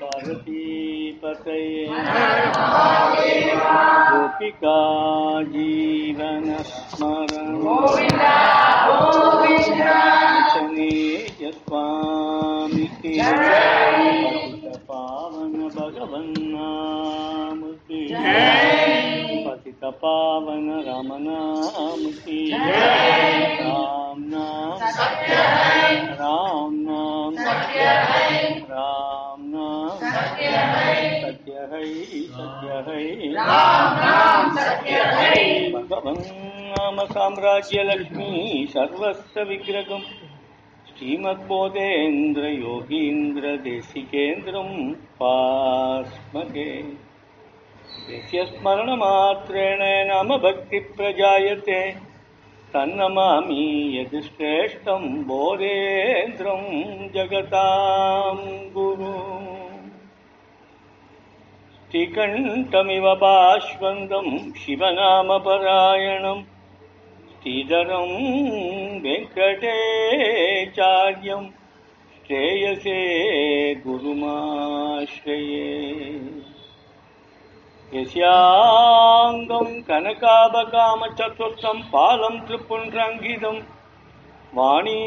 पार्वती पतये गोपिका जीवन स्मरण शनेय नाम साम्राज्य लक्ष्मी सर्वस्य विग्रहम्। देशिकेन्द्रं पास्महे। यस्य स्मरणमात्रेण नाम भक्तिप्रजायते। तन्नमामि यदुश्रेष्ठं बोधेन्द्रं जगतां गुरु। श्रीकण्ठमिव पाश्वन्दं शिवनामपरायणं శ్రీధరం వెంకటేచార్యం శ్రేయసే గురుమాశ్రయే యస్యాంగం కనకాబకామచతుర్థం పాలం త్రిపుండ్రంగిదం వాణీ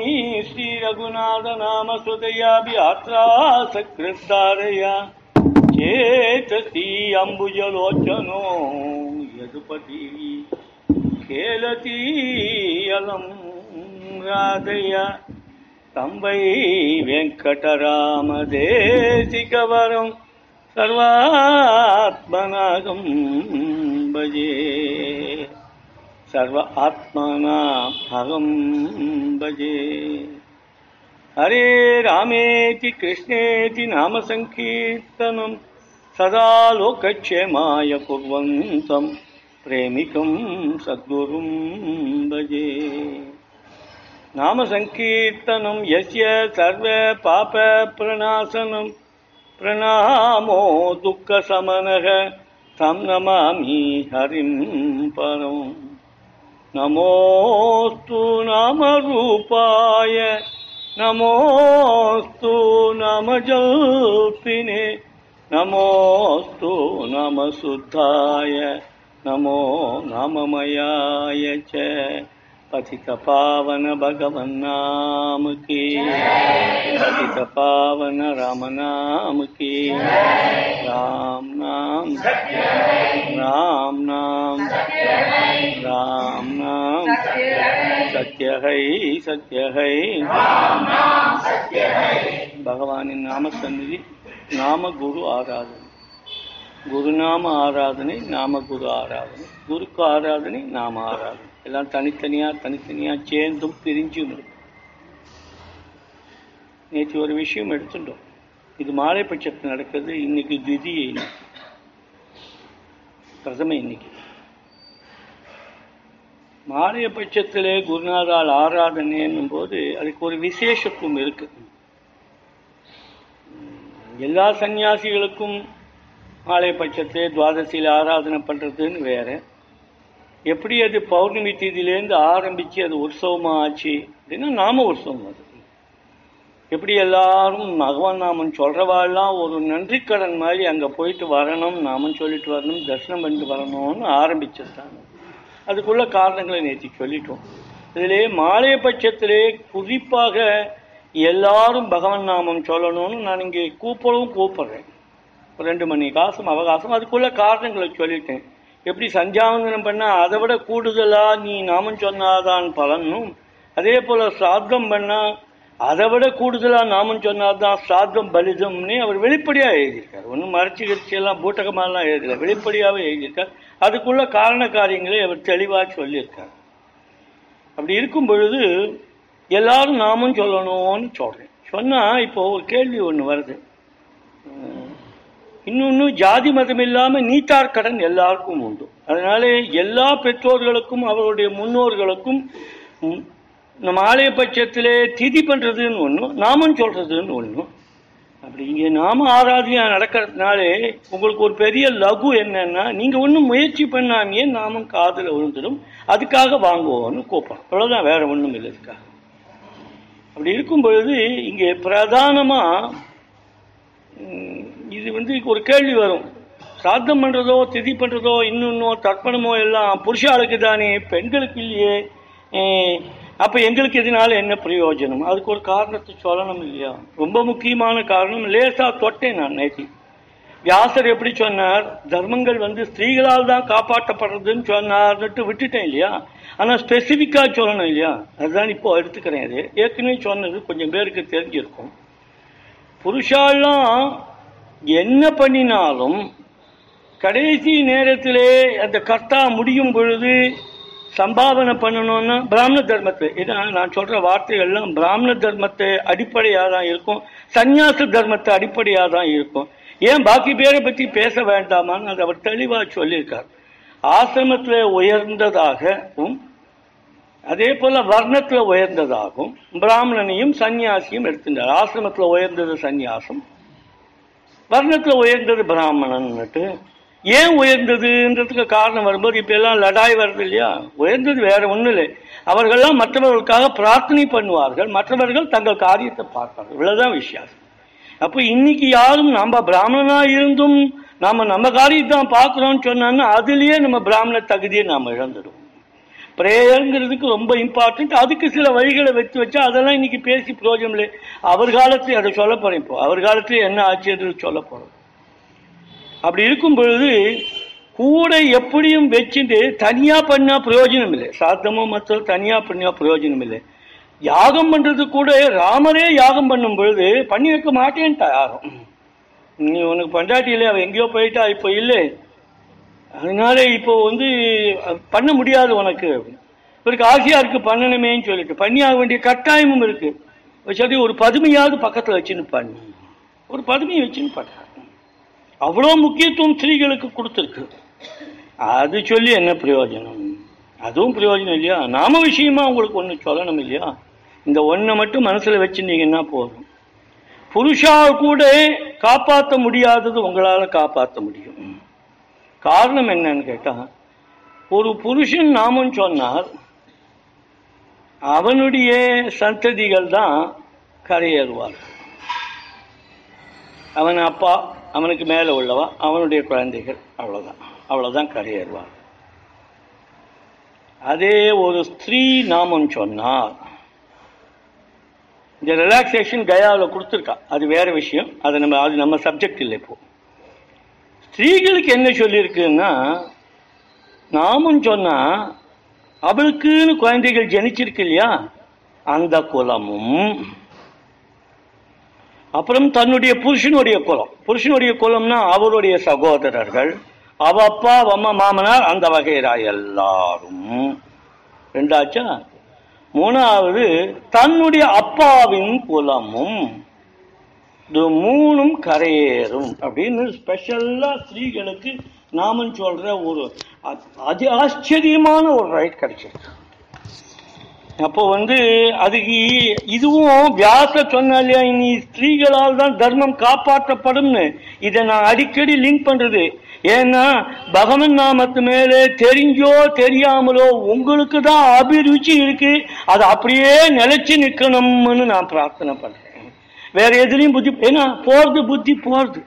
శ్రీరఘునాథనామసుదయాభి ఆత్రాసకృతారయ చేతసీ అంబుజలోచనో యదుపతి కేళతీయలం రాధయ తంబై వెంకటరామదేశికవరం సర్వాత్మనాగం భజే సర్వ ఆత్మనా భగం భజే హరే రామేతి కృష్ణేతి నామ సంకీర్తనం సదా లోకక్షేమాయ కుర్వంతం प्रेमिकं सद्गुरुं भजे। नामसङ्कीर्तनं यस्य सर्वपापप्रणाशनं प्रणामो दुःखशमनः तं नमामि हरिं परम् नमोऽस्तु नामरूपाय नमोऽस्तु नामजल्पिने नमोऽस्तु नामशुद्धाय नमो नाममयाय च पतितपावन भगवन्नाम की पतितपावन रामनाम की राम नाम राम नाम राम नाम सत्य है सत्य है भगवान नाम सन्निधि नाम गुरु आराधना குருநாம ஆராதனை நாம குரு ஆராதனை. குருக்கு ஆராதனை நாம ஆராதனை. எல்லாம் தனித்தனியா தனித்தனியா சேர்ந்தும் பிரிஞ்சும் இருக்கும் நேற்று ஒரு விஷயம் எடுத்துட்டோம். இது மாலை பட்சத்தில் நடக்கிறது இன்னைக்கு திதியை பிரதம இன்னைக்கு. மாலைய பட்சத்திலே குருநாதால் ஆராதனை என்னும் போது அதுக்கு ஒரு விசேஷத்துவம் இருக்கு. எல்லா சன்னியாசிகளுக்கும் மாலை பட்சத்தில் துவாதசியில் ஆராதனை பண்ணுறதுன்னு வேற. எப்படி அது பௌர்ணமி தீதியிலேருந்து ஆரம்பித்து அது உற்சவமாக ஆச்சு? அப்படின்னா நாம உற்சவம் அது. எப்படி எல்லாரும் பகவான் நாமம் சொல்கிறவாள்லாம் ஒரு நன்றி கடன் மாதிரி அங்கே போயிட்டு வரணும் நாமம் சொல்லிட்டு வரணும் தரிசனம் பண்ணிட்டு வரணும்னு ஆரம்பிச்சிருக்காங்க அதுக்குள்ள காரணங்களை நேற்று சொல்லிட்டோம். இதிலே மாலை பட்சத்திலே குறிப்பாக எல்லாரும் பகவான் நாமம் சொல்லணும்னு நான் இங்கே கூப்பிடவும் கூப்பிடுறேன். ரெண்டு மணி காசம் அவகாசம். அதுக்குள்ள காரணங்களை சொல்லிட்டேன். எப்படி சந்தியாவந்தனம் பண்ணா அதை விட கூடுதலா நீ நாமம் சொன்னாதான் பலனும். அதே போல சாத்தம் பண்ணா அதை விட கூடுதலா நாமம் சொன்னாதான் சாத்தம் பலிதம்னு அவர் வெளிப்படையா எழுதியிருக்கார். ஒன்றும் மறைச்சி கரிச்சு எல்லாம் பூட்டகமாலாம் எழுதல. வெளிப்படையாவே எழுதியிருக்கார். அதுக்குள்ள காரண காரியங்களை அவர் தெளிவா சொல்லியிருக்கார். அப்படி இருக்கும் பொழுது எல்லாரும் நாமும் சொல்லணும்னு சொல்றேன். சொன்னா இப்போ ஒரு கேள்வி ஒன்று வருது. இன்னொன்னு ஜாதி மதம் இல்லாம நீட்டார் கடன் எல்லாருக்கும் உண்டு. அதனால எல்லா பெற்றோர்களுக்கும் அவருடைய முன்னோர்களுக்கும் நம்ம ஆலய பட்சத்திலே திதி பண்றதுன்னு ஒண்ணும் நாமம் சொல்றதுன்னு ஒண்ணும் அப்படி இங்கே நாம ஆராதனையா நடக்கிறதுனாலே உங்களுக்கு ஒரு பெரிய லகு என்னன்னா நீங்க ஒன்றும் முயற்சி பண்ணாமையே நாமும் காதில் விழுந்துடும் அதுக்காக வாங்குவோம்னு கூப்பிடும் அவ்வளோதான் வேற ஒன்றும் இல்லை இதுக்காக. அப்படி இருக்கும் பொழுது இங்கே பிரதானமா இது வந்து ஒரு கேள்வி வரும். சாத்தம் பண்றதோ திதி பண்றதோ இன்னொன்னோ தர்ப்பணமோ எல்லாம் புருஷாளுக்கு தானே பெண்களுக்கு இல்லையே. அப்போ அப்ப எங்களுக்கு இதனால என்ன பிரயோஜனம்? அதுக்கு ஒரு காரணத்தை சொல்லணும் இல்லையா? ரொம்ப முக்கியமான காரணம் லேசா தொட்டேன் நான் நேத்தி வியாசர் எப்படி சொன்னார்? தர்மங்கள் வந்து ஸ்திரீகளால் தான் காப்பாற்றப்படுறதுன்னு சொன்னார்னுட்டு விட்டுட்டேன் இல்லையா? ஆனா ஸ்பெசிஃபிக்காக சொல்லணும் இல்லையா? அதுதான் இப்போ எடுத்துக்கிறேன் அது ஏற்கனவே சொன்னது கொஞ்சம் பேருக்கு தெரிஞ்சிருக்கும். புருஷாலாம் என்ன பண்ணினாலும் கடைசி நேரத்திலே அந்த கர்த்தா முடியும் பொழுது சம்பாவனை பண்ணணும்னா பிராமண தர்மத்தை இதான் நான் சொல்ற வார்த்தைகள் எல்லாம் பிராமண தர்மத்தை அடிப்படையாக தான் இருக்கும் சந்நியாச தர்மத்தை அடிப்படையாக தான் இருக்கும். ஏன் பாக்கி பேரை பத்தி பேச வேண்டாமான்னு அதை அவர் தெளிவா சொல்லியிருக்கார். ஆசிரமத்துல உயர்ந்ததாகவும் அதே போல வர்ணத்துல உயர்ந்ததாகவும் பிராமணனையும் சன்னியாசியும் எடுத்துட்டார். ஆசிரமத்துல உயர்ந்தது சந்நியாசம். வர்ணத்தில் உயர்ந்தது பிராமணன்னுட்டு. ஏன் உயர்ந்ததுன்றதுக்கு காரணம் வரும்போது இப்ப எல்லாம் லடாய் வருது இல்லையா? உயர்ந்தது வேற ஒன்றும் இல்லை. அவர்கள்லாம் மற்றவர்களுக்காக பிரார்த்தனை பண்ணுவார்கள். மற்றவர்கள் தங்கள் காரியத்தை பார்ப்பார்கள். இவ்வளவுதான் வித்தியாசம். அப்ப இன்னைக்கு யாரும் நம்ம பிராமணனா இருந்தும் நாம நம்ம காரியத்தை தான் பார்க்கிறோம்னு சொன்னோம்னா அதுலயே நம்ம பிராமண தகுதியை நாம் இழந்துடுவோம். பிரேயருங்கிறதுக்கு ரொம்ப இம்பார்ட்டன்ட் அதுக்கு சில வழிகளை வச்சு வச்சா அதெல்லாம் இன்னைக்கு பேசி பிரயோஜனம் இல்லை அவர் காலத்துல அதை சொல்ல போறேன் இப்போ. அவர் காலத்துல என்ன ஆச்சுன்றது சொல்ல போறோம். அப்படி இருக்கும் பொழுது கூட எப்படியும் வச்சுட்டு தனியா பண்ணா பிரயோஜனம் இல்லை சாத்தமும் மற்ற தனியா பண்ணா பிரயோஜனம் இல்லை யாகம் பண்றது கூட ராமரே யாகம் பண்ணும் பொழுது பண்ணி வைக்க மாட்டேன்ட்டா யாரும். நீ உனக்கு பண்டாட்டி இல்லை அவ எங்கேயோ போயிட்டா இப்போ இல்லை. அதனால இப்போ வந்து பண்ண முடியாது உனக்கு. இவருக்கு ஆசையா இருக்கு பண்ணணுமேன்னு சொல்லிட்டு. பண்ணி ஆக வேண்டிய கட்டாயமும் இருக்கு. வச்சது ஒரு பதுமையாவது பக்கத்தில் வச்சுன்னு பண்ணு. ஒரு பதுமையை வச்சுன்னு பண்ண. அவ்வளோ முக்கியத்துவம் ஸ்திரீகளுக்கு கொடுத்துருக்கு. அது சொல்லி என்ன பிரயோஜனம்? அதுவும் பிரயோஜனம் இல்லையா? நாம விஷயமா உங்களுக்கு ஒன்று சொல்லணும் இல்லையா? இந்த ஒன்றை மட்டும் மனசில் வச்சுருந்தீங்கன்னா போதும். புருஷா கூட காப்பாற்ற முடியாதது உங்களால் காப்பாற்ற முடியும். காரணம் என்னன்னு கேட்டா ஒரு புருஷன் நாமம் சொன்னார் அவனுடைய சந்ததிகள் தான் கரையேறுவார். அவன் அப்பா அவனுக்கு மேலே உள்ளவா அவனுடைய குழந்தைகள் அவ்வளோதான் அவ்வளோதான் கரையேறுவார். அதே ஒரு ஸ்திரீ நாமம் சொன்னார் இந்த ரிலாக்ஸேஷன் கயாவில் கொடுத்துருக்கா. அது வேற விஷயம். அது நம்ம அது நம்ம சப்ஜெக்ட் இல்லை இப்போது ஸ்திரீகளுக்கு என்ன சொல்லியிருக்குன்னா நாமும் சொன்னா அவளுக்குன்னு குழந்தைகள் ஜனிச்சிருக்கு இல்லையா? அந்த குலமும். அப்புறம் தன்னுடைய புருஷனுடைய குலம். புருஷனுடைய குலம்னா அவருடைய சகோதரர்கள் அவ அப்பா அம்மா மாமனார் அந்த வகைரா எல்லாரும். ரெண்டாச்சா? மூணாவது தன்னுடைய அப்பாவின் குலமும். இது மூணும் கரையேறும் அப்படின்னு ஸ்பெஷல்லா ஸ்திரீகளுக்கு நாமன் சொல்ற ஒரு அது அதி ஆச்சரியமான ஒரு ரைட் கிடைச்சிருக்கு. அப்போ வந்து அதுக்கு இதுவும் வியாச சொன்ன இல்லையா இனி ஸ்திரீகளால் தான் தர்மம் காப்பாற்றப்படும்னு. இதை நான் அடிக்கடி லிங்க் பண்றது. ஏன்னா பகவன் நாமத்து மேலே தெரிஞ்சோ தெரியாமலோ உங்களுக்கு தான் அபிருச்சி இருக்கு. அது அப்படியே நிலைச்சு நிற்கணும்னு நான் பிரார்த்தனை பண்றேன். வேற எதுலையும் புத்தி ஏன்னா போறது புத்தி போறது.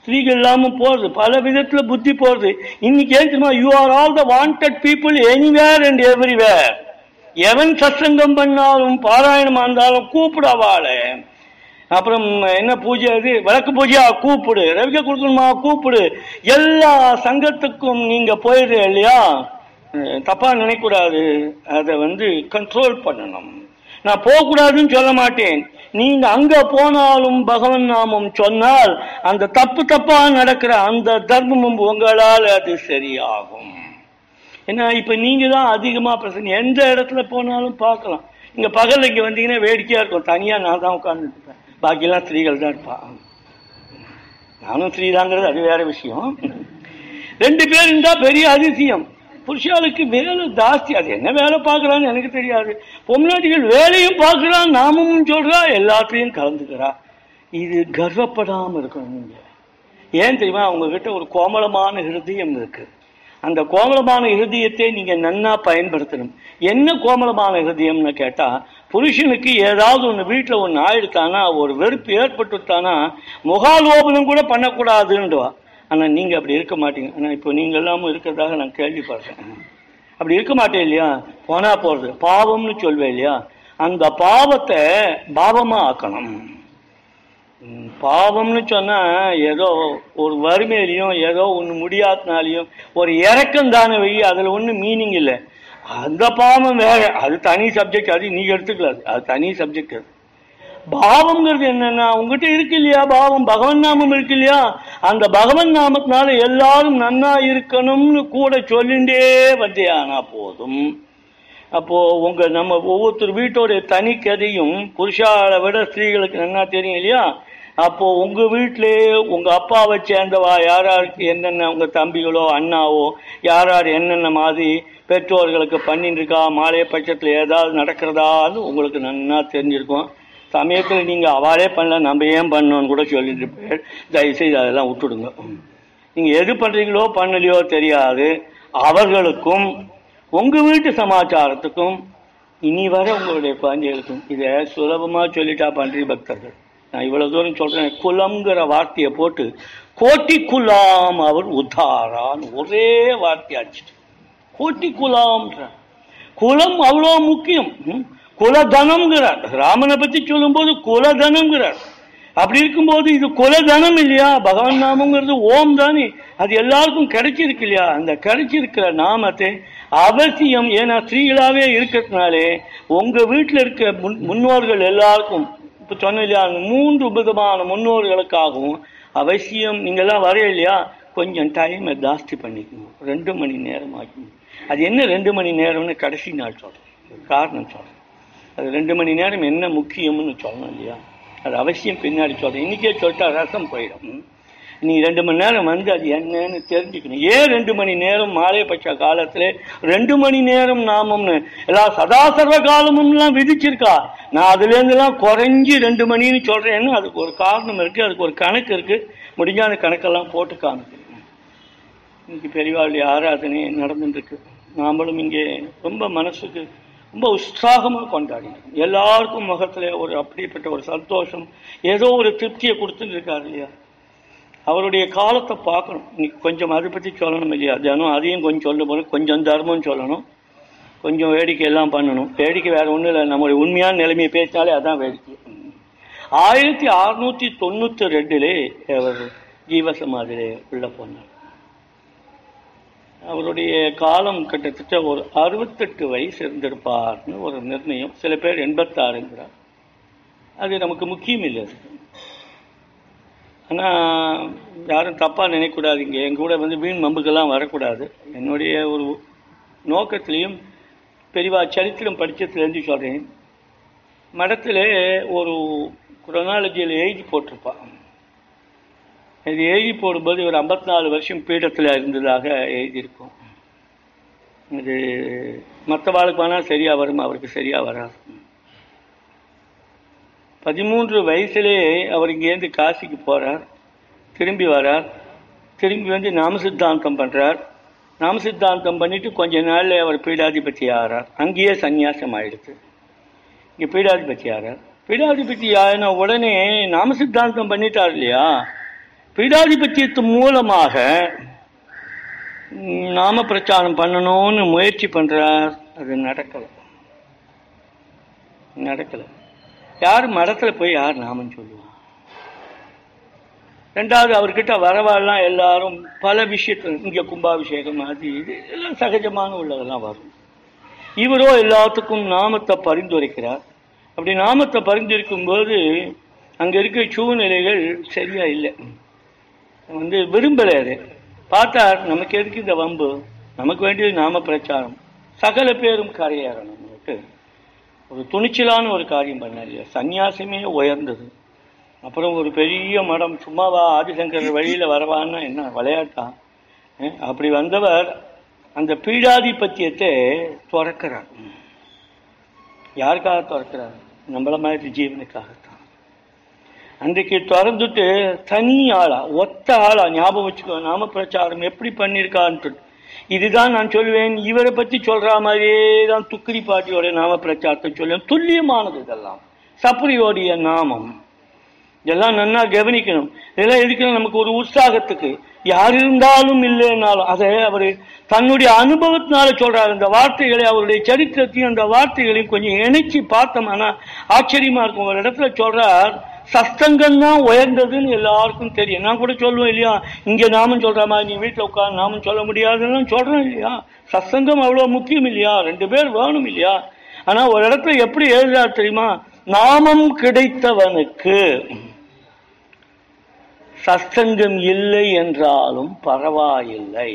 ஸ்திரீகள் இல்லாமல் போறது பல விதத்தில் புத்தி போறது. இன்னைக்கு and you are all the wanted people anywhere and everywhere எவன் சத்சங்கம் பண்ணாலும் பாராயணமாக இருந்தாலும் கூப்பிடு அப்புறம் என்ன பூஜை அது? விளக்கு பூஜையா? கூப்பிடு. ரவிக்க கொடுக்கணுமா? கூப்பிடு. எல்லா சங்கத்துக்கும் நீங்க போயிடு இல்லையா? தப்பாக தப்பா நினைக்கூடாது அதை வந்து கண்ட்ரோல் பண்ணணும். நான் போகக்கூடாதுன்னு சொல்ல மாட்டேன். நீங்க அங்க போனாலும் பகவன் நாமம் சொன்னால் அந்த தப்பு தப்பா நடக்கிற அந்த தர்மமும் உங்களால் அது சரியாகும். ஏன்னா இப்ப நீங்க தான் அதிகமா பிரச்சனை எந்த இடத்துல போனாலும் பார்க்கலாம். இங்க பகல் இங்க வந்தீங்கன்னா வேடிக்கையா இருக்கும். தனியா நான் தான் உட்கார்ந்துட்டு இருப்பேன். பாக்கியெல்லாம் ஸ்திரீகள் தான் இருப்பான் நானும் ஸ்ரீதாங்கிறது அது வேற விஷயம். ரெண்டு பேர் இருந்தா பெரிய அதிசயம். புருஷாளுக்கு வேலை ஜாஸ்தி. அது என்ன வேலை பார்க்கறான்னு எனக்கு தெரியாது. பொம்னாட்டிகள் வேலையும் பார்க்குறா நாமும் சொல்றா எல்லாத்தையும் கலந்துக்கிறா. இது கர்வப்படாமல் இருக்கணும் நீங்க ஏன் தெரியுமா? அவங்கக்கிட்ட ஒரு கோமளமான ஹிருதயம் இருக்கு. அந்த கோமளமான ஹிருதயத்தை நீங்க நன்னா பயன்படுத்தணும். என்ன கோமளமான ஹிருதயம்னு கேட்டா புருஷனுக்கு ஏதாவது ஒன்று வீட்டில் ஒன்று ஆயிடுத்தானா ஒரு வெறுப்பு ஏற்பட்டுட்டானா முகாலோபனம் கூட பண்ணக்கூடாதுன்றவா ஆனால் நீங்கள் அப்படி இருக்க மாட்டீங்க. ஆனால் இப்போ நீங்கள் எல்லாமும் இருக்கிறதாக நான் கேள்விப்படுறேன். அப்படி இருக்க மாட்டேன் இல்லையா? போனா போகிறது பாவம்னு சொல்வேன் இல்லையா? அந்த பாவத்தை பாவமாக ஆக்கணும். பாவம்னு சொன்னா ஏதோ ஒரு வறுமையிலையும் ஏதோ ஒன்று முடியாதனாலையும் ஒரு இறக்கம் தானே வெயி அதில் ஒன்றும் மீனிங் இல்லை. அந்த பாவம் வேற. அது தனி சப்ஜெக்ட் அது நீங்க எடுத்துக்கலாது அது தனி சப்ஜெக்ட் அது. பாவம்ங்கிறது என்னன்னா உங்ககிட்ட இருக்கு இல்லையா பாவம்? பகவன் நாமம் இருக்கு இல்லையா? அந்த பகவன் நாமத்தினால எல்லாரும் நன்னா இருக்கணும்னு கூட சொல்லிண்டே வந்தேனா போதும். அப்போ உங்க நம்ம ஒவ்வொருத்தர் வீட்டோடைய தனி கதையும் புருஷாவை விட ஸ்திரீகளுக்கு நன்னா தெரியும் இல்லையா? அப்போ உங்க வீட்டிலேயே உங்க அப்பாவை சேர்ந்தவா யார் யாருக்கு என்னென்ன உங்க தம்பிகளோ அண்ணாவோ யார் யார் என்னென்ன மாதிரி பெற்றோர்களுக்கு பண்ணிட்டு இருக்கா? மாலைய பட்சத்தில் ஏதாவது நடக்கிறதான்னு உங்களுக்கு நன்னா தெரிஞ்சிருக்கும். சமயத்தில் நீங்கள் அவாளே பண்ணல நம்ம ஏன் பண்ணோன்னு கூட சொல்லிட்டு இருப்பேன் தயவுசெய்து அதெல்லாம் விட்டுடுங்க. நீங்கள் எது பண்ணுறீங்களோ பண்ணலையோ தெரியாது. அவர்களுக்கும் உங்கள் வீட்டு சமாச்சாரத்துக்கும் இனி வர உங்களுடைய குழந்தைகளுக்கும் இதை சுலபமாக சொல்லிட்டா பன்றி பக்தர்கள். நான் இவ்வளோ தூரம் சொல்கிறேன் குலம்ங்கிற வார்த்தையை போட்டு கோட்டி குலாம் அவர் உத்தாரான். ஒரே வார்த்தையாச்சு கோட்டி குலாம்ன்ற குலம் அவ்வளோ முக்கியம். ம்? குலதனம்ங்கிறார். ராமனை பத்தி சொல்லும்போது குலதனம்ங்கிறார். அப்படி இருக்கும்போது இது குலதனம் இல்லையா? பகவான் நாமங்கிறது ஓம் தானே. அது எல்லாருக்கும் கிடைச்சிருக்கு இல்லையா? அந்த கிடைச்சிருக்கிற நாமத்தை அவசியம். ஏன்னா ஸ்ரீகளாவே இருக்கிறதுனாலே உங்க வீட்டில் இருக்க முன் முன்னோர்கள் எல்லாருக்கும் இப்போ சொன்ன இல்லையா அந்த மூன்று விதமான முன்னோர்களுக்காகவும் அவசியம். நீங்கள்லாம் வரையிலையா இல்லையா? கொஞ்சம் டைமை ஜாஸ்தி பண்ணிக்கணும். ரெண்டு மணி நேரம் ஆக்கணும் அது என்ன ரெண்டு மணி நேரம்னு கடைசி நாள் சொல்கிறேன் காரணம் சொல்கிறேன் அது ரெண்டு மணி நேரம் என்ன முக்கியம்னு சொல்லணும் இல்லையா? அது அவசியம் பின்னாடி சொல்கிறேன் இன்றைக்கே சொல்லிட்டா ரசம் போயிடும். நீ ரெண்டு மணி நேரம் வந்து அது என்னன்னு தெரிஞ்சுக்கணும். ஏன் ரெண்டு மணி நேரம் மாலை பட்ச காலத்தில் ரெண்டு மணி நேரம் நாமம்னு? எல்லாம் சதா சர்வ காலமும்லாம் விதிச்சிருக்கா. நான் அதுலேருந்துலாம் குறைஞ்சி ரெண்டு மணின்னு சொல்கிறேன்னு அதுக்கு ஒரு காரணம் இருக்குது அதுக்கு ஒரு கணக்கு இருக்குது முடிஞ்ச அந்த கணக்கெல்லாம் போட்டு காமிக்கிறேன். இன்னைக்கு பெரியவாளுடைய ஆராதனை நடந்துட்டுருக்கு. நாமளும் இங்கே ரொம்ப மனசுக்கு ரொம்ப உற்சாகமாக கொண்டாடினார். எல்லாருக்கும் முகத்தில் ஒரு அப்படிப்பட்ட ஒரு சந்தோஷம். ஏதோ ஒரு திருப்தியை கொடுத்துட்டு இருக்காரு இல்லையா? அவருடைய காலத்தை பார்க்கணும். இன்னைக்கு கொஞ்சம் அதை பற்றி சொல்லணும் இல்லையா? தினம் அதையும் கொஞ்சம் சொல்ல போகணும் கொஞ்சம் தர்மம் சொல்லணும். கொஞ்சம் வேடிக்கை எல்லாம் பண்ணணும். வேடிக்கை வேறு ஒன்றும் இல்லை. நம்மளுடைய உண்மையான நிலைமையை பேசினாலே அதான் வேடிக்கை. ஆயிரத்தி அறுநூத்தி தொண்ணூத்தி ரெண்டுலே அவர் ஜீவசமாதிலே உள்ள போனார். அவருடைய காலம் கிட்டத்தட்ட ஒரு அறுபத்தெட்டு வயசு இருந்திருப்பார்னு ஒரு நிர்ணயம். சில பேர் எண்பத்தாறுங்கிறார் அது நமக்கு முக்கியம் இல்லை. ஆனால் யாரும் தப்பாக நினைக்கக்கூடாது இங்கே எங்க கூட வந்து வீண் மம்புக்கெல்லாம் வரக்கூடாது. என்னுடைய ஒரு நோக்கத்திலையும் பெரிவா சரித்திரம் படித்ததுலேருந்து சொல்கிறேன் மடத்தில் ஒரு குரோனாலஜியில் எழுதி போட்டிருப்பான். இது எழுதி போடும்போது ஒரு ஐம்பத்தி நாலு வருஷம் பீடத்தில் இருந்ததாக எழுதியிருக்கும். இது மற்றவாளுக்கு வேணால் சரியாக வரும் அவருக்கு சரியாக வராது. பதிமூன்று வயசுலேயே அவர் இங்கேருந்து காசிக்கு போகிறார் திரும்பி வரார். திரும்பி வந்து நாம சித்தாந்தம் பண்ணுறார் நாம சித்தாந்தம் பண்ணிவிட்டு கொஞ்ச நாளில் அவர் பீடாதிபதி ஆகிறார் அங்கேயே சந்நியாசம் ஆயிடுது. இங்கே பீடாதிபதி ஆறார். பீடாதிபதி ஆயின உடனே நாம சித்தாந்தம் பண்ணிட்டார் இல்லையா? பீடாதிபத்தியத்தின் மூலமாக நாம பிரச்சாரம் பண்ணணும்னு முயற்சி பண்றார். அது நடக்கல. நடக்கல. யார் மடத்துல போய் யார் நாமம் சொல்லுவான் ரெண்டாவது அவர்கிட்ட வரவாள்லாம் எல்லாரும் பல விஷயத்துல இங்க கும்பாபிஷேகம் அது இது எல்லாம் சகஜமான உள்ளதெல்லாம் வரும். இவரோ எல்லாத்துக்கும் நாமத்தை பரிந்துரைக்கிறார். அப்படி நாமத்தை பரிந்துரைக்கும் போது அங்க இருக்க சூழ்நிலைகள் சரியா இல்லை. வந்து விரும்பலையாது அது பார்த்தார் நமக்கு எதுக்கு இந்த வம்பு? நமக்கு வேண்டியது நாம பிரச்சாரம். சகல பேரும் கரையேறணும் நமக்கு ஒரு துணிச்சலான ஒரு காரியம் பண்ணார். இல்லையா உயர்ந்தது. அப்புறம் ஒரு பெரிய மடம் சும்மாவா ஆதிசங்கர் வழியில வரவான்னா என்ன விளையாட்டா? அப்படி வந்தவர் அந்த பீடாதிபத்தியத்தை துறக்கிறார். யாருக்காக துறக்கிறார்? நம்மள மாதிரி ஜீவனுக்காகத்தான். அன்றைக்கு திறந்துட்டு தனி ஆளா ஒத்த ஆளா ஞாபகம் வச்சுக்கோ நாம பிரச்சாரம் எப்படி பண்ணியிருக்கான்ட்டு இதுதான் நான் சொல்லுவேன் இவரை பத்தி சொல்ற மாதிரியே தான் துக்கிரி பாட்டியோட நாம பிரச்சாரத்தை சொல்லுவேன் துல்லியமானது இதெல்லாம். சப்ரியோடைய நாமம். இதெல்லாம் நன்னா கவனிக்கணும். இதெல்லாம் எதுக்கணும் நமக்கு ஒரு உற்சாகத்துக்கு. யார் இருந்தாலும் இல்லைன்னாலும் அதை அவர் தன்னுடைய அனுபவத்தினால சொல்றாரு. அந்த வார்த்தைகளை அவருடைய சரித்திரத்தையும் அந்த வார்த்தைகளையும் கொஞ்சம் இணைச்சு பார்த்தோம்னா ஆச்சரியமா இருக்கும். ஒரு இடத்துல சொல்றார் சஸ்தங்கம் தான் உயர்ந்ததுன்னு எல்லாருக்கும் தெரியும். நான் கூட சொல்லுவேன் இல்லையா இங்கே நாமும் சொல்கிற மாதிரி நீ வீட்டில் உட்காந்து நாமும் சொல்ல முடியாதுன்னு சொல்கிறேன் இல்லையா? சஸ்தங்கம் அவ்வளோ முக்கியம் இல்லையா? ரெண்டு பேர் வேணும் இல்லையா? ஆனால் ஒரு இடத்துல எப்படி எழுதுறா தெரியுமா? நாமம் கிடைத்தவனுக்கு சஸ்தங்கம் இல்லை என்றாலும் பரவாயில்லை.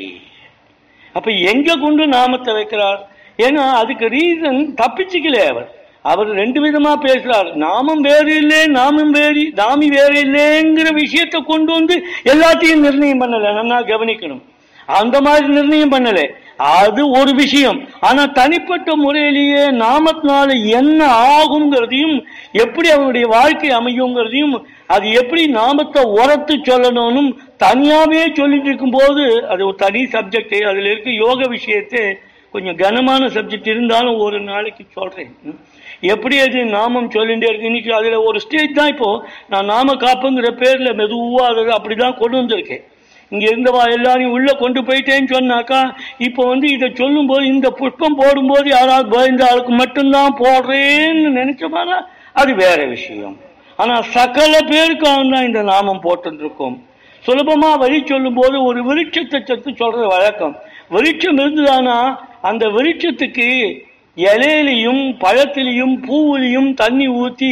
அப்ப எங்க கொண்டு நாமத்தை வைக்கிறார்? ஏன்னா அதுக்கு ரீசன் தப்பிச்சுக்கல அவர். அவர் ரெண்டு விதமா பேசுறார் நாமும் வேறு இல்லை நாமும் வேறு நாமி வேறு இல்லைங்கிற விஷயத்தை கொண்டு வந்து எல்லாத்தையும் நிர்ணயம் பண்ணல. நம்ம கவனிக்கணும். அந்த மாதிரி நிர்ணயம் பண்ணல. அது ஒரு விஷயம். ஆனா தனிப்பட்ட முறையிலேயே நாமத்தினால என்ன ஆகுங்கிறதையும் எப்படி அவனுடைய வாழ்க்கை அமையுங்கிறதையும் அது எப்படி நாமத்தை உரத்து சொல்லணும்னு தனியாவே சொல்லிட்டு இருக்கும்போது அது ஒரு தனி சப்ஜெக்ட் அதுல இருக்க யோக விஷயத்தை கொஞ்சம் கனமான சப்ஜெக்ட் இருந்தாலும் ஒரு நாளைக்கு சொல்றேன். எப்படி அது நாமம் சொல்லிட்டே இருக்கு. இன்னைக்கு அதில் ஒரு ஸ்டேஜ் தான் இப்போது நான் நாம காப்புங்கிற பேரில் மெதுவாக அதை அப்படிதான் கொண்டு வந்திருக்கேன். இங்கே இருந்தவா எல்லாரையும் உள்ளே கொண்டு போயிட்டேன்னு சொன்னாக்கா இப்போ வந்து இதை சொல்லும்போது இந்த புஷ்பம் போடும்போது யாராவது பயந்த ஆளுக்கு மட்டும்தான் போடுறேன்னு நினைச்சோம்னா அது வேற விஷயம். ஆனால் சகல பேருக்காக தான் இந்த நாமம் போட்டுருக்கோம் சுலபமாக வழி சொல்லும்போது ஒரு விருட்சத்தை சத்து சொல்கிற வழக்கம். விருட்சம் இருந்ததானா? அந்த விருட்சத்துக்கு இலையிலையும் பழத்திலையும் பூவிலையும் தண்ணி ஊத்தி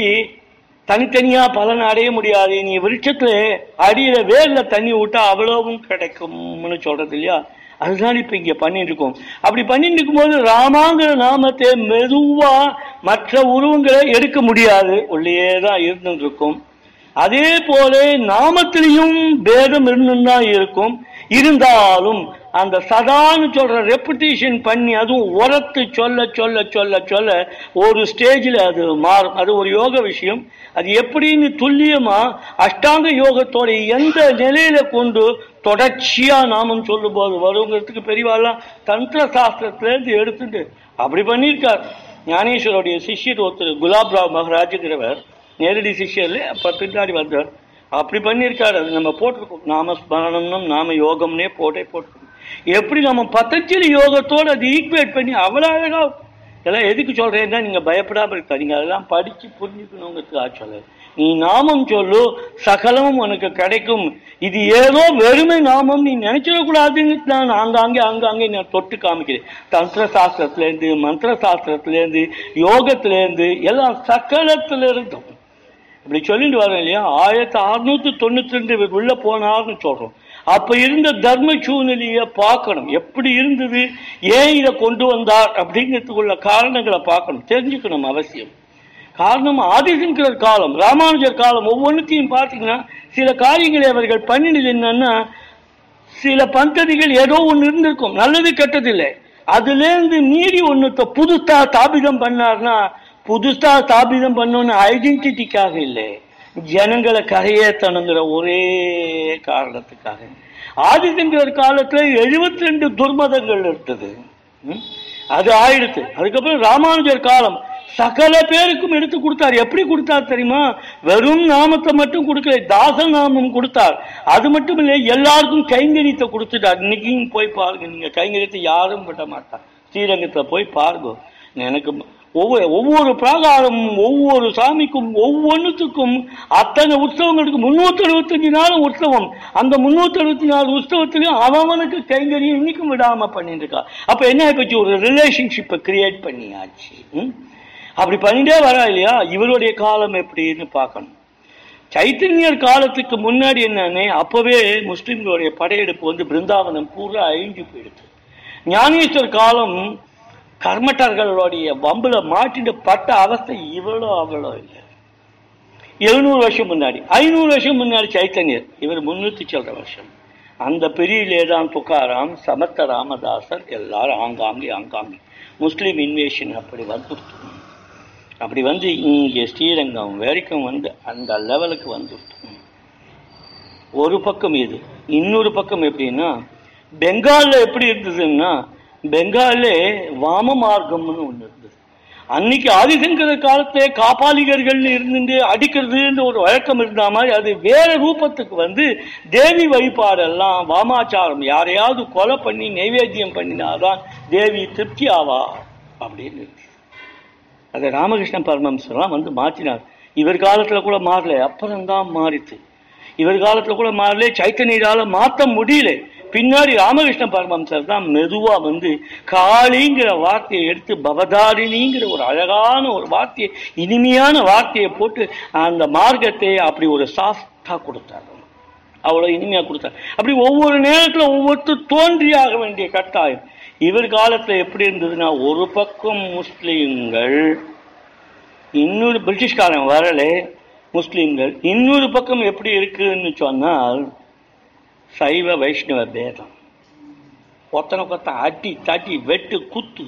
தனித்தனியா பலன் அடைய முடியாது. நீ விருட்சத்துல அடியில வேர்ல தண்ணி விட்டா அவ்வளவும் கிடைக்கும்னு சொல்றது இல்லையா? அதுதான் இப்ப இங்க பண்ணிட்டு இருக்கோம். அப்படி பண்ணிட்டு இருக்கும்போது ராமாங்கிற நாமத்தை மெதுவா மற்ற உருவங்களை எடுக்க முடியாது. உள்ளே தான் இருந்துட்டு இருக்கும் அதே போல நாமத்திலையும் பேதம் இருந்துதான் இருக்கும். இருந்தாலும் அந்த சதான்னு சொல்ற ரெப்புடேஷன் பண்ணி அதுவும் உரத்து சொல்ல சொல்ல சொல்ல சொல்ல ஒரு ஸ்டேஜில் அது மாறும். அது ஒரு யோக விஷயம். அது எப்படின்னு துல்லியமா அஷ்டாங்க யோகத்தோட எந்த நிலையில கொண்டு தொடர்ச்சியா நாமம் சொல்லும் போது வருங்கிறதுக்கு பெரியவாள்லாம் தந்திர சாஸ்திரத்துல இருந்து எடுத்துட்டு அப்படி பண்ணியிருக்கார். ஞானேஸ்வரோடைய சிஷ்யர் ஒருத்தர் குலாப் ராவ் மகராஜுங்கிறவர் நேரடி சிஷ்யர்ல பின்னாடி வந்தார். அப்படி பண்ணியிருக்காரு. அது நம்ம போட்டிருக்கோம் நாம ஸ்மரணம்னும் நாம யோகம்னே போட்டே போட்டிருக்கோம் எப்படி நம்ம பத்தஞ்சலி யோகத்தோடு அது ஈக்குவேட் பண்ணி அவ்வளோ அழகாக இதெல்லாம் எதுக்கு சொல்கிறேன்னா நீங்கள் பயப்படாமல் இருக்கா நீங்கள் அதெல்லாம் படித்து புரிஞ்சுக்கணுங்கிறதுக்காக சொல்ல நீ நாமம் சொல்லு சகலமும் உனக்கு கிடைக்கும். இது ஏதோ வெறுமை நாமம் நீ நினைச்சிடக்கூடாதுன்னு நான் ஆங்காங்கே அங்காங்கே நான் தொட்டு காமிக்கிறேன். தந்திர சாஸ்திரத்துலேருந்து மந்திர சாஸ்திரத்துலேருந்து யோகத்துலேருந்து எல்லாம் சகலத்திலிருந்தும். இப்படி சொல்லிட்டு வரேன் இல்லையா? ஆயிரத்தி அறுநூத்தி தொண்ணூத்தி ரெண்டு உள்ள போனார்னு சொல்றோம். அப்ப இருந்த தர்ம சூழ்நிலையை பார்க்கணும். எப்படி இருந்தது? ஏன் இதை கொண்டு வந்தார்? அப்படிங்கிறதுக்குள்ள காரணங்களை பார்க்கணும். தெரிஞ்சுக்கணும் அவசியம். காரணம் ஆதிசங்கரர் காலம் ராமானுஜர் காலம் ஒவ்வொன்றுத்தையும் பார்த்தீங்கன்னா சில காரியங்களை அவர்கள் பண்ணினது என்னன்னா சில பந்ததிகள் ஏதோ ஒன்று இருந்திருக்கும். நல்லது கெட்டதில்லை. அதுலேருந்து மீறி ஒன்றுத்த புதுசா தாபிதம் பண்ணார்னா புதுசா ஸ்தாபிதம் பண்ணோன்னு ஐடென்டிட்டிக்காக இல்லை. ஜனங்களை கரையேற்றணுங்கிற ஒரே காரணத்துக்காக. ஆதிசங்கர் காலத்தில் எழுபத்தி ரெண்டு துர்மதங்கள் இருந்தது ம்? அது ஆயிடுத்து. அதுக்கப்புறம் ராமானுஜர் காலம். சகல பேருக்கும் எடுத்து கொடுத்தார். எப்படி கொடுத்தார் தெரியுமா? வெறும் நாமத்தை மட்டும் கொடுக்கல. தாச நாமம் கொடுத்தார். அது மட்டும் இல்லை எல்லாருக்கும் கைங்கரியத்தை கொடுத்துட்டார். இன்னைக்கும் போய் பாருங்க. நீங்க கைங்கரியத்தை யாரும் விட மாட்டார் ஸ்ரீரங்கத்தை போய் பாருங்க. எனக்கு ஒவ்வொரு ஒவ்வொரு பிராகாரமும் ஒவ்வொரு சாமிக்கும் ஒவ்வொன்றுத்துக்கும் அத்தனை உற்சவங்களுக்கு முன்னூத்தி அறுபத்தஞ்சு நாளும் உற்சவம். அந்த முன்னூத்தி அறுபத்தி நாலு உற்சவத்திலையும் அவனுக்கு கைங்கரியம் இன்னைக்கும் விடாம பண்ணிட்டு இருக்கா அப்ப என்ன ஆயிப்போச்சு? ஒரு ரிலேஷன்ஷிப்பை கிரியேட் பண்ணியாச்சு. அப்படி பண்ணிட்டே வரா இல்லையா? இவருடைய காலம் எப்படின்னு பார்க்கணும். சைத்தன்யர் காலத்துக்கு முன்னாடி என்னன்னு அப்பவே முஸ்லிம்களுடைய படையெடுப்பு வந்து பிருந்தாவனம் பூரா அழிஞ்சு போயிடுது ஞானேஸ்வர் காலம் கர்மட்டர்களுடைய வம்புல மாட்டிட்டு பட்ட அவஸ்தை இவ்வளோ அவ்வளோ இல்லை. எழுநூறு வருஷம் முன்னாடி ஐநூறு வருஷம் முன்னாடி சைத்தன்யர் இவர் முன்னூத்தி சொல்ற வருஷம். அந்த பிரிவிலே தான் துக்காராம் சமத்த ராமதாசர் எல்லாரும் ஆங்காங்கே ஆங்காங்கே. முஸ்லீம் இன்வேஷன் அப்படி வந்துடுத்து. அப்படி வந்து இங்கே ஸ்ரீரங்கம் வரைக்கும் வந்து அந்த லெவலுக்கு வந்துடுத்து. ஒரு பக்கம் இது இன்னொரு பக்கம் எப்படின்னா பெங்காலில் எப்படி இருந்ததுன்னா பெங்காலே வாம மார்க்கம்னு ஒண்ணு இருந்தது அன்னைக்கு ஆதிசங்கர காலத்தே காப்பாளிகர்கள் இருந்து அடிக்கிறதுன்ற ஒரு வழக்கம் இருந்த மாதிரி அது வேற ரூபத்துக்கு வந்து தேவி வழிபாடெல்லாம் வாமாச்சாரம் யாரையாவது கொலை பண்ணி நைவேத்தியம் பண்ணினாதான் தேவி திருப்தி ஆவா அப்படின்னு இருக்கு. அதை ராமகிருஷ்ண பரமஹம்சர்லாம் வந்து மாற்றினார். இவர் காலத்துல கூட மாறல அப்புறம்தான் மாறித்து இவர் காலத்துல கூட மாறல சைத்தன்யரால மாற்ற முடியல. பின்னாடி ராமகிருஷ்ண பரமம்சர் தான் மெதுவா வந்து காளிங்கிற வார்த்தையை எடுத்து பவதாரிணிங்கிற ஒரு அழகான ஒரு வார்த்தையை இனிமையான வார்த்தையை போட்டு அந்த மார்க்கத்தை அப்படி ஒரு சாஃப்டா கொடுத்தார். அவ்வளவு இனிமையா கொடுத்தார். அப்படி ஒவ்வொரு நேரத்துல ஒவ்வொருத்தர் தோன்றியாக வேண்டிய கட்டாயம். இவர் காலத்துல எப்படி இருந்ததுன்னா ஒரு பக்கம் முஸ்லீம்கள் இன்னொரு பிரிட்டிஷ்காரன் வரல முஸ்லீம்கள் இன்னொரு பக்கம் எப்படி இருக்குன்னு சொன்னால் சைவ வைஷ்ணவ பேதம். ஒத்தனை கொத்த அட்டி தட்டி வெட்டு குத்து.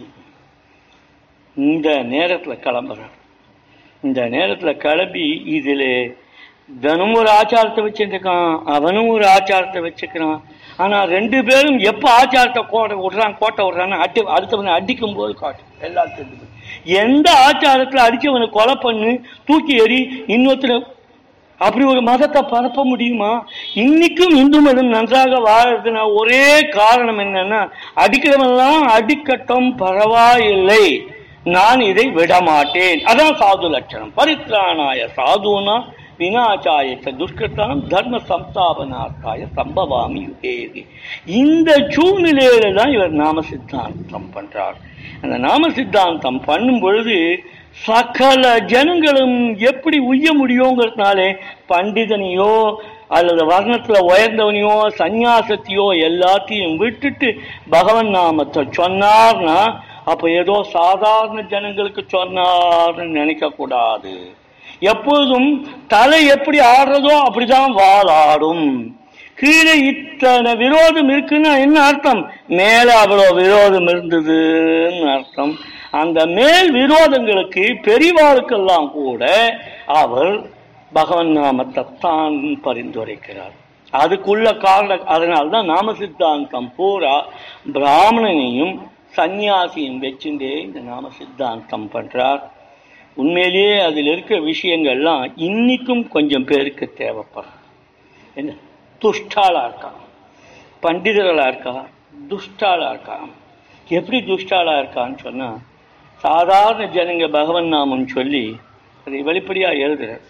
இந்த நேரத்தில் கிளம்புறார் இந்த நேரத்தில் கிளம்பி இதில் தனும் ஒரு ஆச்சாரத்தை வச்சுருக்கான் அவனும் ஒரு ஆச்சாரத்தை வச்சுக்கிறான் ஆனால் ரெண்டு பேரும் எப்போ ஆச்சாரத்தை கோட்டை விடுறான் கோட்டை விடுறான்னு அடி அடுத்தவனை அடிக்கும் போது காட்டு எல்லாத்தையும் எந்த ஆச்சாரத்தில் அடித்தவனை கொலை பண்ணு தூக்கி எறி இன்னொருத்தர அப்படி ஒரு மதத்தை பரப்ப முடியுமா? இன்னைக்கும் இந்து மதம் நன்றாக வாழறதுனா ஒரே காரணம் என்னன்னா அடிக்கிறவெல்லாம் அடிக்கட்டும் பரவாயில்லை. நான் இதை விடமாட்டேன். அதான் சாது லட்சணம். பரித்ராணாய சாதுனா வினாச்சாய துஷ்கிருத்தானம் தர்ம சம்ஸ்தாபனார்த்தாய சம்பவாமி யுகேதி. இந்த சூழ்நிலையில தான் இவர் நாம சித்தாந்தம் பண்றார். அந்த நாம சித்தாந்தம் பண்ணும் பொழுது சகல ஜனங்களும் எப்படி உய்ய முடியுங்கிறதுனாலே பண்டிதனையோ அல்லது வர்ணத்துல உயர்ந்தவனையோ சந்நியாசத்தையோ எல்லாத்தையும் விட்டுட்டு பகவன் நாமத்தை சொன்னார்னா அப்ப ஏதோ சாதாரண ஜனங்களுக்கு சொன்னார்னு நினைக்க கூடாது எப்போதும் தலை எப்படி ஆடுறதோ அப்படிதான் வால் ஆடும் கீழே இத்தனை விரோதம் இருக்குன்னா என்ன அர்த்தம்? மேல அவ்வளோ விரோதம் இருந்ததுன்னு அர்த்தம். அந்த மேல் விரோதங்களுக்கு பெரிவாருக்கெல்லாம் கூட அவர் பகவன் நாமத்தை தான் பரிந்துரைக்கிறார். அதுக்குள்ள காரண அதனால்தான் நாம சித்தாந்தம் பூரா பிராமணனையும் சந்நியாசியும் வச்சுட்டே இந்த நாம சித்தாந்தம் பண்றார். உண்மையிலேயே அதில் இருக்கிற விஷயங்கள்லாம் இன்னைக்கும் கொஞ்சம் பேருக்கு தேவைப்படும். என்ன? துஷ்டாளா இருக்கா பண்டிதர்களா இருக்கா துஷ்டாளா இருக்கா எப்படி துஷ்டாளா இருக்கான்னு சொன்னா சாதாரண ஜனங்க பகவன் நாமம் சொல்லி அதை வெளிப்படையா எழுதுறார்.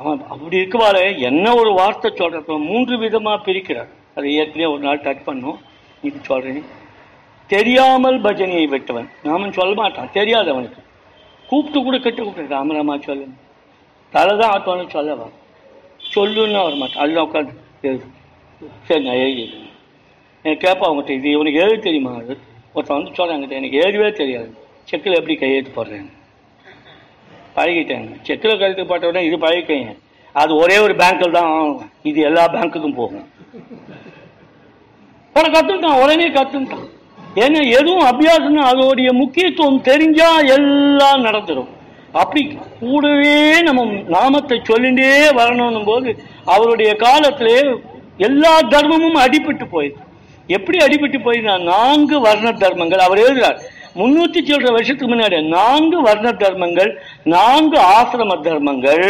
அவன் அப்படி இருக்கவாறு என்ன ஒரு வார்த்தை சொல்றப்ப மூன்று விதமா பிரிக்கிறார். அதை ஏற்கனவே ஒரு நாள் டச் பண்ணும் இது சொல்றேன். தெரியாமல் பஜனையை விட்டவன். நாமன் சொல்ல மாட்டான். தெரியாது அவனுக்கு. கூப்பிட்டு கூட கெட்டு கூப்பிட்டு ராமராமா சொல்லு தலை தான் ஆட்டோன்னு சொல்லவா? சொல்லுன்னு வர மாட்டான் அதில் உட்காந்து எழுது சரி நான் எழுதிடுறேன் எனக்கு கேட்பா அவங்ககிட்ட இது இவனுக்கு எழுத தெரியுமா? அது ஒருத்தன் வந்து சொல்கிறாங்க எனக்கு எழுதவே தெரியாது. செக்கில் எப்படி கையெழுத்து போடுறேன் பழகிட்டேங்க செக்கில் கையெழுத்து போட்ட உடனே இது பழகிக்கங்க. அது ஒரே ஒரு பேங்க்கில் தான் ஆகும். இது எல்லா பேங்க்குக்கும் போகும். உடனே கற்றுட்டான் உடனே கற்றுட்டான் ஏன்னா எதுவும் அபியாசம்னா அதோடைய முக்கியத்துவம் தெரிஞ்சா எல்லாம் நடந்துடும் அப்படி கூடவே நம்ம நாமத்தை சொல்லிண்டே வரணும் போது அவருடைய காலத்திலே எல்லா தர்மமும் அடிபட்டு போயிடுது. எப்படி அடிபட்டு போயிருந்தா நான்கு வர்ண தர்மங்கள் அவர் எழுதுகிறார் முன்னூத்தி சில்லற வருஷத்துக்கு முன்னாடி நான்கு வர்ண தர்மங்கள் நான்கு ஆசிரம தர்மங்கள்.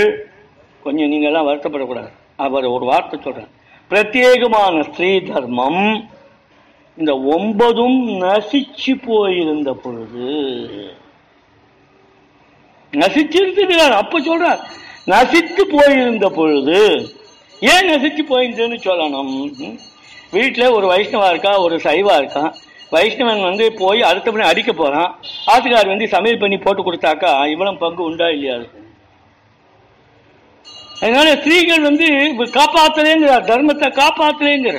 கொஞ்சம் நீங்க எல்லாம் வருத்தப்படக்கூடாது. அவர் ஒரு வார்த்தை சொல்றார் பிரத்யேகமான ஸ்ரீ தர்மம் இந்த ஒன்பதும் நசிச்சு போயிருந்த பொழுது நசிச்சிருக்கிறார் அப்ப சொல்றார். நசித்து போயிருந்த பொழுது ஏன் நசிச்சு போயிருந்ததுன்னு சொல்லணும்? வீட்டில் ஒரு வைஷ்ணவா இருக்கா ஒரு சைவா இருக்கான் வைஷ்ணவன் வந்து போய் அடுத்தபடி அடிக்க போறான். ஆத்துக்கார் வந்து சமையல் பண்ணி போட்டு கொடுத்தாக்கா இவ்வளவு பங்கு உண்டா இல்லையா அதனால ஸ்திரீகள் வந்து காப்பாத்தலேங்கிறார் தர்மத்தை காப்பாத்தலேங்கிற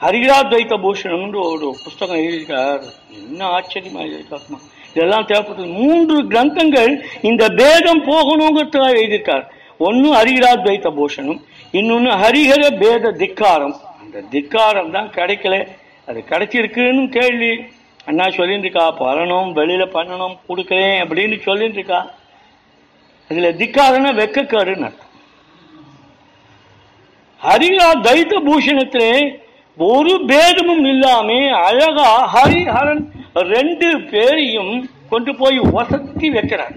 ஹரிகிரா துவைத்த பூஷணம்னு ஒரு புஸ்தகம் எழுதியிருக்கார். என்ன ஆச்சரியமா எழுதியிருக்காருமா இதெல்லாம் தேவைப்பட்டது. மூன்று கிரந்தங்கள் இந்த பேதம் போகணுங்கிறதுக்காக எழுதியிருக்கார். ஒன்னு ஹரிகிரா துவைத்த பூஷணம் இன்னொன்னு ஹரிஹர பேத திக்காரம். அந்த திக்காரம் தான் கிடைக்கல. அது கிடைச்சிருக்குன்னு கேள்வி. அண்ணா சொல்லிட்டு இருக்கா பரணும் வெளியில பண்ணணும் கொடுக்குறேன் அப்படின்னு சொல்லிட்டு இருக்கா அதுல திக்காரம்னா வெக்கக்காருன்னு அர்த்தம். ஹரிகா தைத்த பூஷணத்திலே ஒரு பேதமும் இல்லாம அழகா ஹரிஹரன் ரெண்டு பேரையும் கொண்டு போய் வசத்தி வைக்கிறார்.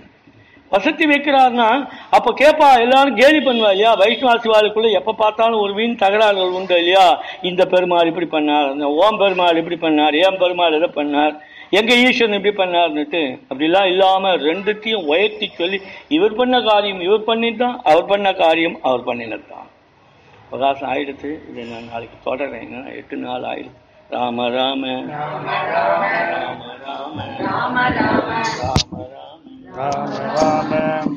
வசதி வைக்கிறாருன்னா அப்ப கேப்பா எல்லாரும் கேலி பண்ணுவா இல்லையா? வைஷ்ணவ சிவாளுக்குள்ள எப்ப பார்த்தாலும் ஒரு வீண் தகராறுகள் உண்டு இல்லையா? இந்த பெருமாள் இப்படி பண்ணார் இந்த ஓம் பெருமாள் இப்படி பண்ணார் ஏன் பெருமாள் இதை பண்ணார் எங்க ஈஸ்வரன் இப்படி பண்ணார்னுட்டு அப்படிலாம் இல்லாம ரெண்டுத்தையும் உயர்த்தி சொல்லி இவர் பண்ண காரியம் இவர் பண்ணிதான் அவர் பண்ண காரியம் அவர் பண்ணினது தான் பிரகாசம் ஆயிடுத்து இதை நான் நாளைக்கு தொடர்றேன் ஏன்னா எட்டு நாள் ஆயிடுது ராம. ராம ராம. ராம ராம. ராம ராம. Amen. Amen.